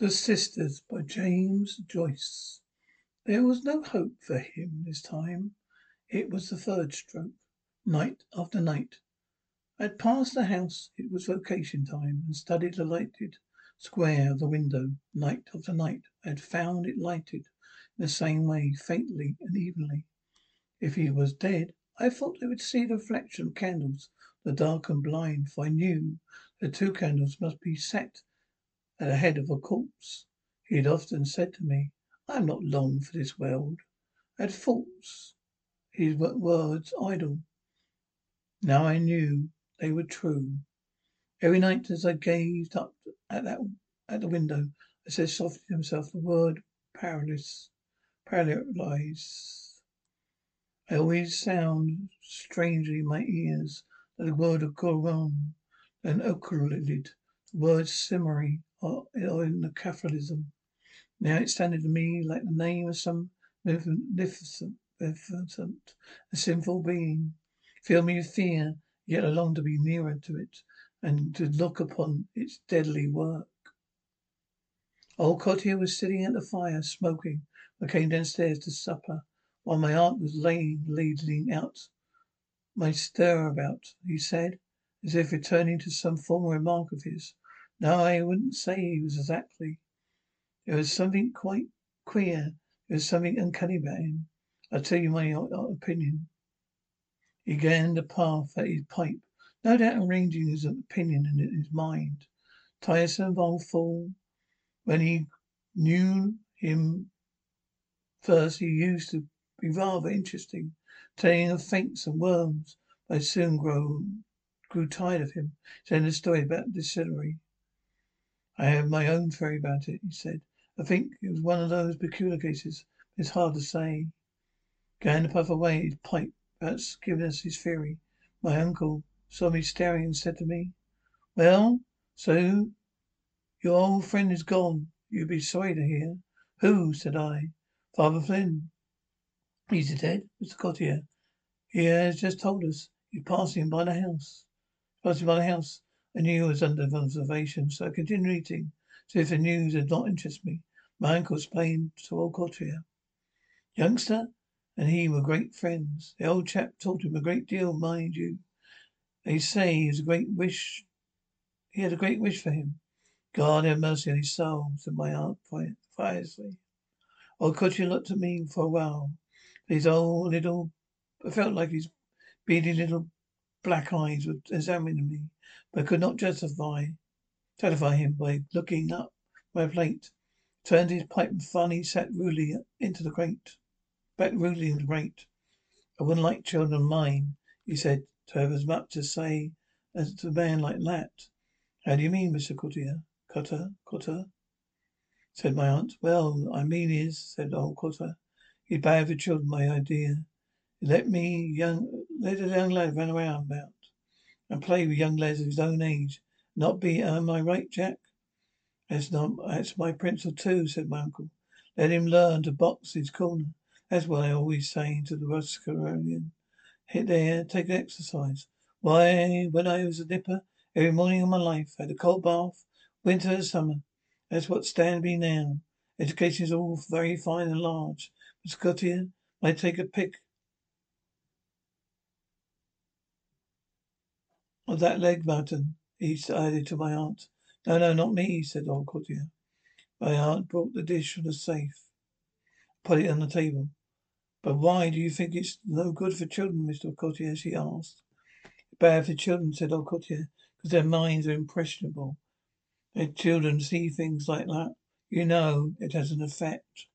The Sisters by James Joyce. There was no hope for him this time. It was the third stroke. Night after night. I had passed the house. It was vacation time and studied the lighted square of the window. Night after night I had found it lighted in the same way, faintly and evenly. If he was dead, I thought I would see the reflection of candles, the dark and blind, for I knew the two candles must be set at the head of a corpse. He had often said to me, I am not long for this world. I had thoughts, his words idle. Now I knew they were true. Every night as I gazed up at that at the window, I said softly to myself the word paralysis, paralyzed. I always sound strangely in my ears the word of Goron, an occulid, the word simony, or in the Catholicism. Now it sounded to me like the name of some magnificent, magnificent, a sinful being. Fill me with fear, yet I long to be nearer to it and to look upon its deadly work. Old Cotter was sitting at the fire, smoking. I came downstairs to supper, while my aunt was laying, leading out my stirabout, he said, as if returning to some former remark of his. No, I wouldn't say he was exactly. There was something quite queer. There was something uncanny about him. I'll tell you my opinion. He began to puff at his pipe, no doubt arranging his opinion in his mind. Tiresome old fool. When he knew him first, he used to be rather interesting, telling of faints and worms. I soon grew grew tired of him, telling a story about the distillery. I have my own theory about it, he said. I think it was one of those peculiar cases, it's hard to say. Going to puff away his pipe, perhaps giving us his theory. My uncle saw me staring and said to me, Well, so your old friend is gone. You'd be sorry to hear. Who? said I. Father Flynn. He's dead, Mr. Cotter. He has just told us. He's passing by the house. Passing by the house. I knew I was under observation, so I continued eating, as if the news did not interest me. My uncle explained to old Cotter. Youngster and he were great friends. The old chap taught him a great deal, mind you. They say he a great wish. He had a great wish for him. God have mercy on his soul, said my aunt piously. Old Cotter looked at me for a while. His old little, I felt like his beady little black eyes were examining me but could not justify satisfy him by looking up my plate. Turned his pipe and funny sat rudely into the grate. Back rudely the grate. I wouldn't like children of mine, he said, to have as much to say as to a man like that. How do you mean, Mr. Cotter? Cutter, Cotter? said my aunt. Well, I mean is, said old Cotter. He's bad for children, my idea. Let me young let a young lad run around about and play with young lads of his own age. Not be, am I right, Jack? That's not, that's my principle too, said my uncle. Let him learn to box his corner. That's what I always say to the Rosicrucian. Hit there, take exercise. Why, when I was a nipper, every morning of my life, had a cold bath, winter and summer. That's what stand me now. Education is all very fine and large. But Scottier, I take a pick of that leg button, he added to my aunt. No, no, not me, said old Cotter. My aunt brought the dish from the safe, put it on the table. But why do you think it's no good for children, Mr. Cotter? she asked. Bad for children, said old Cotter, because their minds are impressionable. Their children see things like that. You know, it has an effect.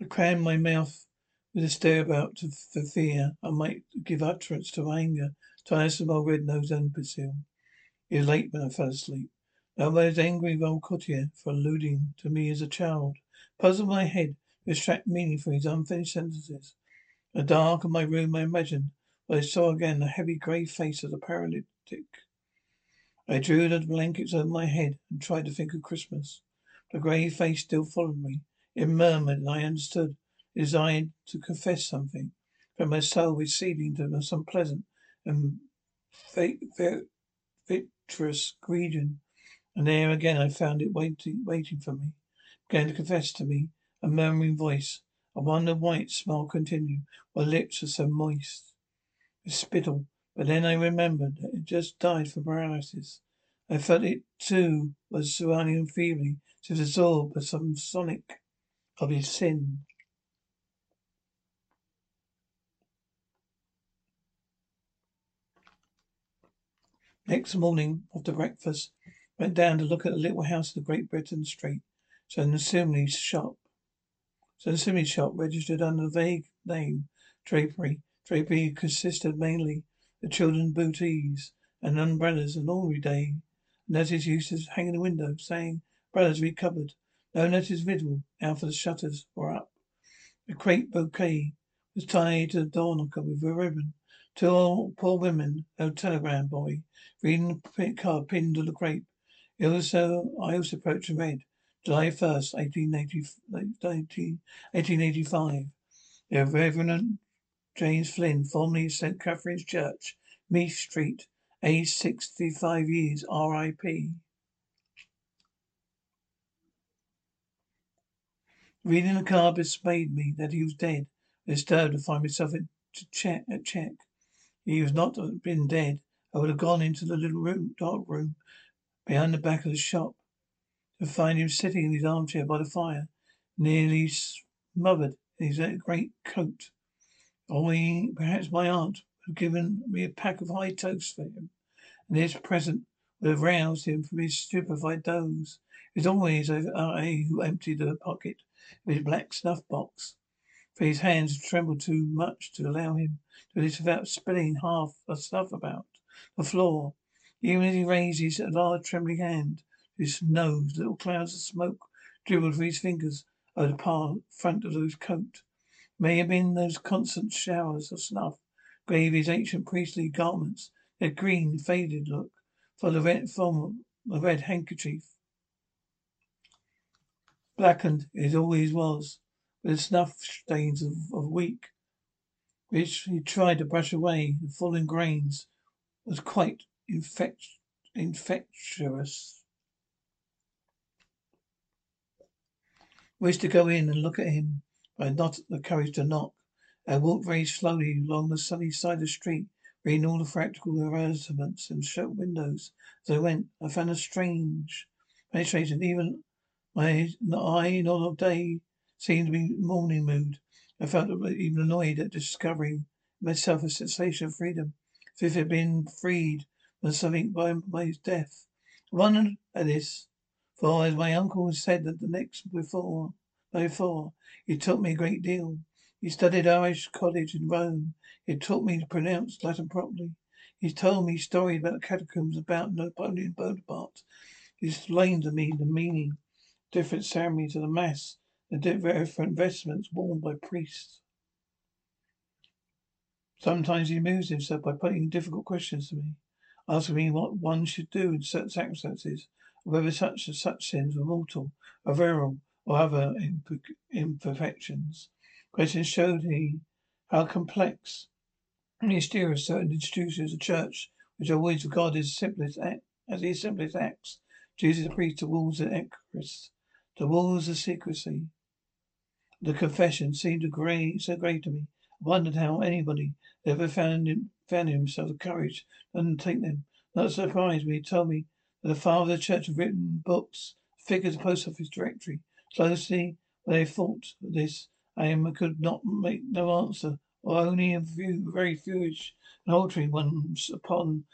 I crammed my mouth with a stare about to, for fear I might give utterance to my anger, tiresome old red-nosed imbecile. It was late when I fell asleep. Now was angry with old Cotter for alluding to me as a child. Puzzled my head to extract meaning from his unfinished sentences. In the dark of my room I imagined I saw again the heavy grey face of the paralytic. I drew the blankets over my head and tried to think of Christmas. The grey face still followed me. It murmured, and I understood. It desired to confess something. From my soul receding to some pleasant and vitreous region. And there again I found it waiting, waiting for me. Began to confess to me a murmuring voice. I wondered why its smile continued, while lips were so moist with spittle. But then I remembered that it just died from paralysis. I felt it too was surrounding him feebly, if absorbed by some sonic of his sin. Next morning, after breakfast, went down to look at the little house in the Great Britain Street. So an assembly shop. So assembly shop registered under the vague name Drapery. Drapery consisted mainly of children's booties and umbrellas an ordinary day. Notice used to hang in the window, saying, Umbrellas recovered. No notice visible, now for the shutters were up. A crepe bouquet was tied to the door knocker with a ribbon. Two poor women, a telegram boy, reading the card pinned to the crepe. It I also approached and read, July 1st, 1885. The Reverend James Flynn, formerly St. Catherine's Church, Meath Street, aged 65 years, R.I.P. Reading the card dismayed me that he was dead. I disturbed to find myself at check. At check. He was not been dead. I would have gone into the little room, dark room behind the back of the shop to find him sitting in his armchair by the fire, nearly smothered in his great coat. Only perhaps my aunt had given me a pack of high toast for him, and his present would have roused him from his stupefied doze. It was always I who emptied the pocket of his black snuff box for his hands trembled too much to allow him to do this without spilling half the stuff about the floor. Even as he raised his large trembling hand to his nose, little clouds of smoke dribbled from his fingers over the front of his coat. May have been those constant showers of snuff gave his ancient priestly garments their green, faded look, for the red, from the red handkerchief. Blackened it always was with snuff stains of, of week, which he tried to brush away. The fallen grains was quite infect, infectious. Wished to go in and look at him, but I had not the courage to knock. I walked very slowly along the sunny side of the street, reading all the practical advertisements and shop windows. As I went, I found a strange penetration. Even my eye, not of day, seemed to be in morning mood. I felt even annoyed at discovering myself a sensation of freedom, as if it had been freed from something by my death. I wondered at this, for as my uncle said that the next before, before, he taught me a great deal. He studied Irish college in Rome. He taught me to pronounce Latin properly. He told me stories about the catacombs about Napoleon Bonaparte. He explained to me the meaning, different ceremonies of the Mass, the different vestments worn by priests. Sometimes he amused himself by putting difficult questions to me, asking me what one should do in certain circumstances, whether such and such sins were mortal, or venial, or other imperfections. Questions showed me how complex and mysterious certain institutions of the church, which are always regarded as simplest act, as the simplest acts, Jesus the priest towards the Eucharist, the walls of secrecy, the confession seemed to great, so great to me. I wondered how anybody ever found him, found himself the courage to undertake them. Not surprised when he told me that the father of the church had written books, figures post office directory. Closely I thought of this, am, could not make no answer, or only a few very foolish and ones upon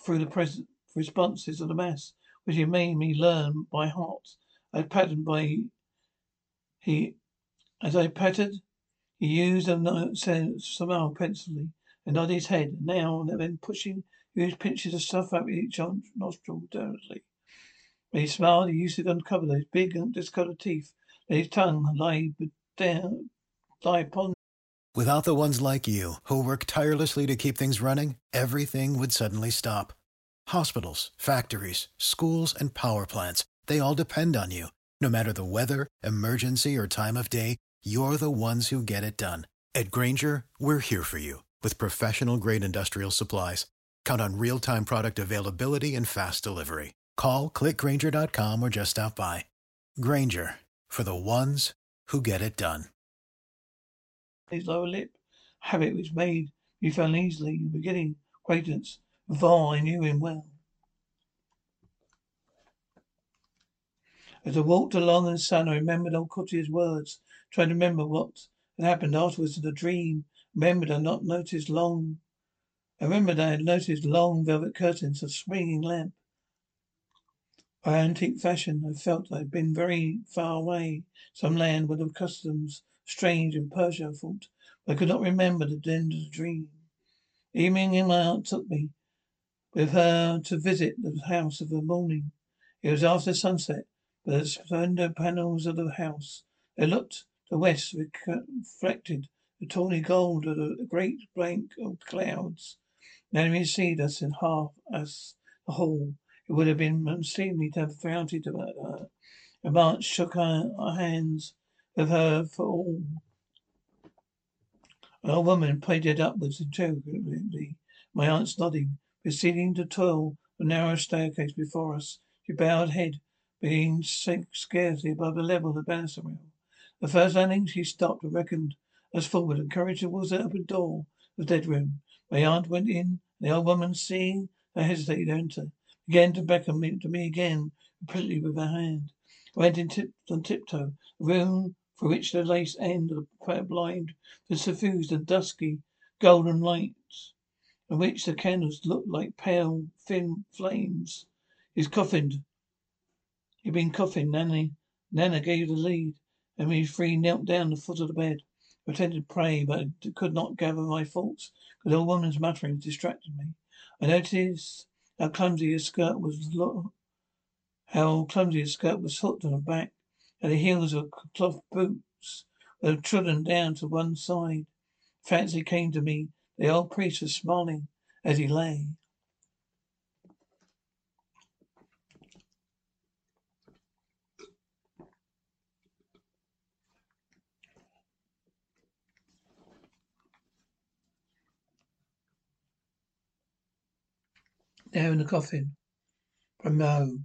through the present responses of the mass, which he made me learn by heart. I patterned by he As I pattered, he used a smile pensively, and uh, nodded his head. Now and then pushing huge pinches of stuff up each nostril alternately. When he smiled, he used to uncover those big, and discolored teeth. Let his tongue lie down, lie upon. Without the ones like you, who work tirelessly to keep things running, everything would suddenly stop. Hospitals, factories, schools, and power plants, they all depend on you. No matter the weather, emergency, or time of day, you're the ones who get it done. At Grainger, we're here for you with professional grade industrial supplies. Count on real time product availability and fast delivery. Call clickgranger.com or just stop by. Grainger for the ones who get it done. His lower lip, habit which made fell easily in the beginning. Acquaintance, Vol, I knew him well. As I walked along in the sun, I remembered old Cotter's words, trying to remember what had happened afterwards in the dream. Remembered I had not noticed long. I remembered I had noticed long velvet curtains, a swinging lamp. By antique fashion, I felt I had been very far away. Some land where the customs strange in Persia, I thought. But I could not remember the end of the dream. Evening in my aunt took me with her to visit the house of the morning. It was after sunset, the slender panels of the house, they looked to the west reflected the tawny gold of the great blank of clouds. Then we received us in half as the hall. It would have been unseemly to have flouted about her. Uh, and March shook our hands with her for all. An old woman pointed upwards interrogatively. My aunt's nodding, proceeding to toil the narrow staircase before us. She bowed head, being sunk scarcely above the level of the banister rail. The first landing she stopped and reckoned us forward and carried towards the open door of the dead room. My aunt went in, the old woman, seeing her hesitated to enter, began to beckon me to me again, repeatedly with her hand. I went in tip, on tiptoe, a room for which the lace end of the blind was suffused in dusky golden lights, in which the candles looked like pale, thin flames. He's coffined. He'd been coughing. Nanny. Nana gave the lead, and we three knelt down at the foot of the bed. I pretended to pray, but I could not gather my thoughts, because the old woman's mutterings distracted me. I noticed how clumsy her skirt was, lo- how clumsy her skirt was hooked on her back, and the heels of cloth boots were trodden down to one side. Fancy came to me. The old priest was smiling as he lay. There in the coffin. From Mo.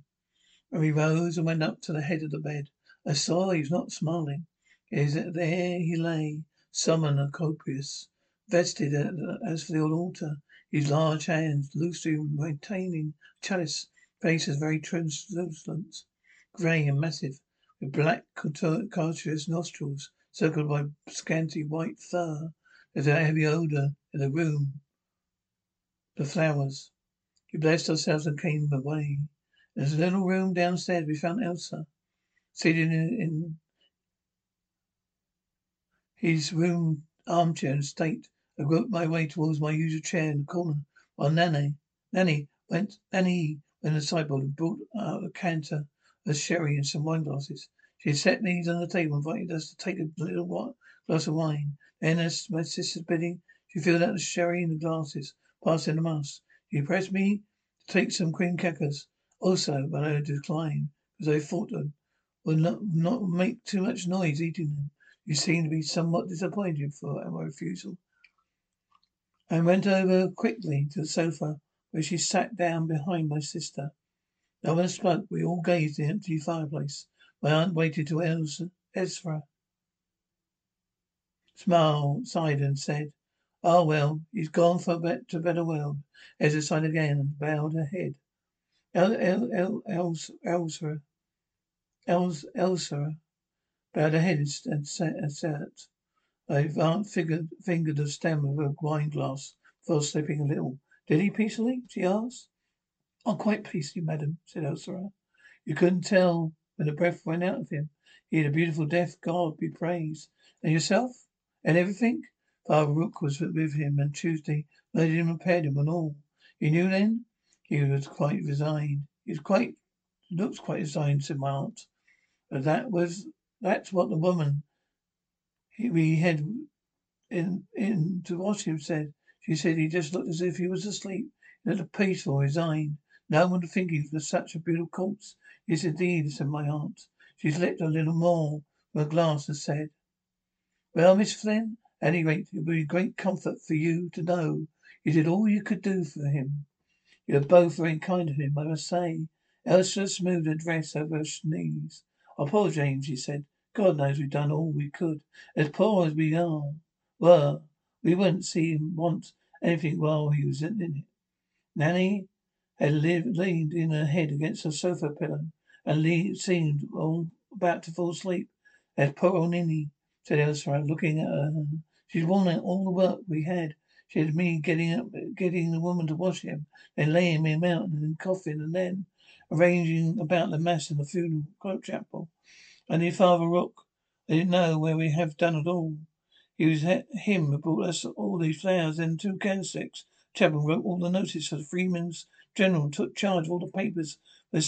When we rose and went up to the head of the bed, I saw he was not smiling. Is uh, there he lay, solemn and copious, vested uh, as for the altar, his large hands loosely maintaining chalice, faces very translucent, grey and massive, with black cartilaginous nostrils circled by scanty white fur. There's a heavy odour in the room. The flowers. We blessed ourselves and came away. In a little room downstairs we found Elsa, seated in, in his room armchair in state. I groped my way towards my usual chair in the corner, while Nanny, Nanny went, Nanny went to the sideboard and brought out a canter of sherry and some wine glasses. She had set these on the table and invited us to take a little glass of wine. Then, as my sister's bidding, she filled out the sherry in the glasses, passing them us. He pressed me to take some cream crackers also, but I declined because I thought I would not, not make too much noise eating them. You seemed to be somewhat disappointed for my refusal. I went over quickly to the sofa where she sat down behind my sister. No one spoke. We all gazed at the empty fireplace. My aunt waited till Ezra smiled, sighed, and said, Oh, well, he's gone for a to better world. Ezra sighed again and bowed her head. El, El, El, Els, Elsa, Els, Elsa bowed her head and sat. I aunt fingered, fingered the stem of her wine glass before slipping a little. Did he peacefully? she asked. Oh, quite peacefully, madam, said Elsa. You couldn't tell when the breath went out of him. He had a beautiful death. God be praised. And yourself? And everything? Father Rook was with him on Tuesday, murdered him, repaired him and all. You knew then? He was quite resigned. He was quite, looks quite resigned, said my aunt. But that was, that's what the woman he, we had in, in to watch him said. She said he just looked as if he was asleep. He looked peaceful, resigned. No one would think he was such a beautiful corpse. Yes, indeed, said my aunt. She slipped a little more from her glass and said, Well, Miss Flynn, any rate, it would be great comfort for you to know you did all you could do for him. You are both very kind to him, I must say. Elsa smoothed her dress over her knees. Oh, poor James, she said. God knows we've done all we could. As poor as we are, were, we wouldn't see him want anything while he was in it. Nanny had leaned in her head against her sofa pillow and le- seemed all about to fall asleep. There's poor old Ninny, said Elsa, looking at her. She's worn out all the work we had. She had me getting up, getting the woman to wash him, then laying him out in the coffin, and then arranging about the mass in the funeral chapel. And your Father Rook, I didn't know where we have done it all. It was him who brought us all these flowers and two candlesticks. Chapman wrote all the notices for the Freeman's General, took charge of all the papers for the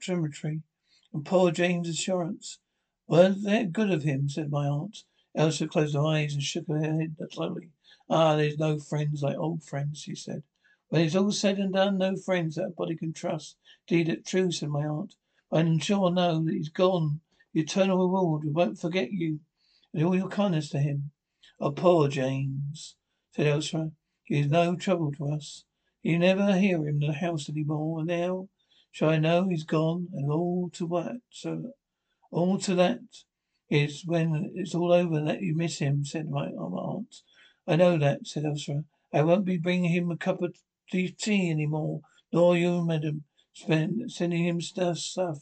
cemetery, and poor James' insurance. Weren't that good of him, said my aunt. Elsa closed her eyes and shook her head slowly. Ah, there's no friends like old friends, she said. When it's all said and done, no friends that a body can trust. Indeed, it's true, said my aunt. I'm sure know that he's gone. The eternal reward we won't forget you and all your kindness to him. Oh, poor James, said Elsa. He is no trouble to us. You never hear him in the house any more, and now Shall I know he's gone and all to what? So all to that is when it's all over that you miss him, said my aunt. I know that, said Elsa. I won't be bringing him a cup of tea any more, nor you, madam, spend, sending him stuff, stuff.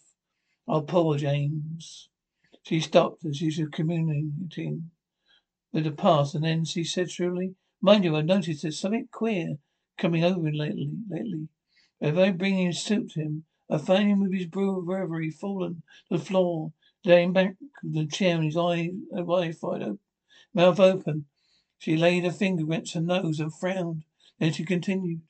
Oh, poor James. She stopped as she was communicating with the past, and then she said shrilly, Mind you, I've noticed there's something queer coming over him lately. lately. If I bring him soup to him, I find him with his brew of reverie fallen to the floor, laying back the chair and his eyes wide open, mouth open. She laid her finger against her nose and frowned. Then she continued.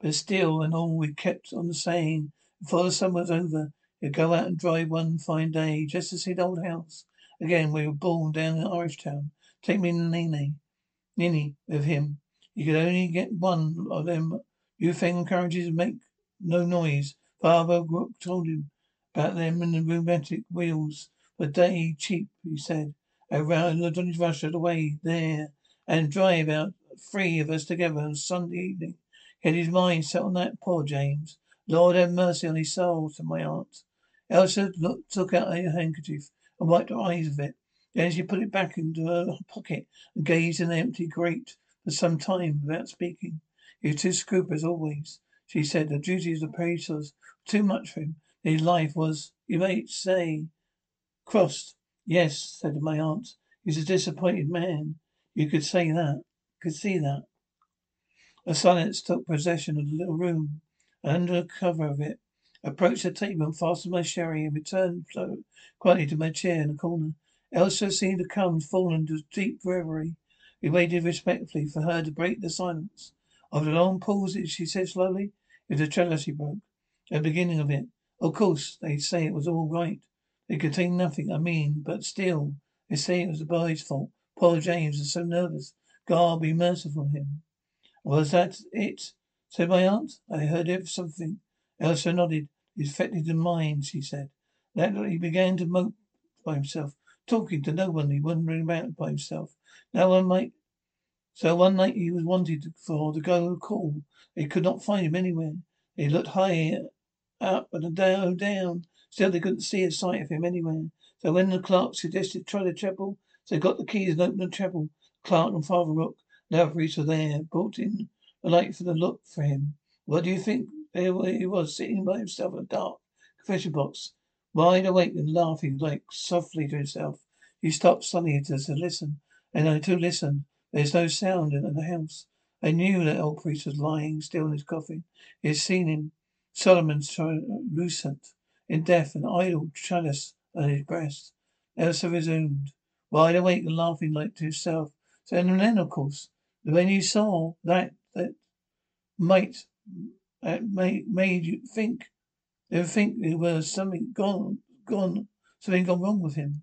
But still and all we kept on saying, before the summer was over, you'd go out and drive one fine day, just to see the old house. Again, we were born down in Irishtown. Take me to Nini, Ninny with him. You could only get one of them newfangled carriages and make no noise. Father Rook told him about them and the rheumatic wheels. For day cheap, he said. Ran Johnny's rush away there and drive out three of us together on Sunday evening. He had his mind set on that poor James. Lord have mercy on his soul, said my aunt. Elsa looked, took out her handkerchief and wiped her eyes with it. Then she put it back into her pocket and gazed in the empty grate for some time without speaking. He was too scrupulous always. She said the duties of the priest was too much for him. His life was, you may say, crossed. Yes, said my aunt. He's a disappointed man. You could say that. Could see that. A silence took possession of the little room. Under cover of it, approached the table and fastened my sherry and returned quietly to my chair in the corner. Elsa seemed to come fall into a deep reverie. We waited respectfully for her to break the silence. After long pause, she said slowly, "If the tragedy broke, at the beginning of it, of course they say it was all right. They contained nothing, I mean, but still, they say it was the boy's fault. Poor James is so nervous. God be merciful to him. Was that it? said my aunt. I heard something. Elsa nodded. It affected the mind, she said. That he began to mope by himself talking to no one. He wandering about by himself. Now one might. So one night he was wanted for to go call. They could not find him anywhere. They looked high up and down, down. Still, they couldn't see a sight of him anywhere. So when the clerk suggested try the chapel, so they got the keys and opened the chapel. Clark and Father Rook, now priest were there, brought in a light for the look for him. What do you think? There he was, sitting by himself in a dark confession box wide awake and laughing like softly to himself. He stopped suddenly to listen, and I too listened. There's no sound in the house. They knew that old priest was lying still in his coffin. He had seen him, Solomon's translucent in death, an idle chalice on his breast. Elsa resumed, wide awake and laughing like to herself. So and then, of course, when you saw that, that might, that made, made you think, you think there was something gone, gone, something gone wrong with him.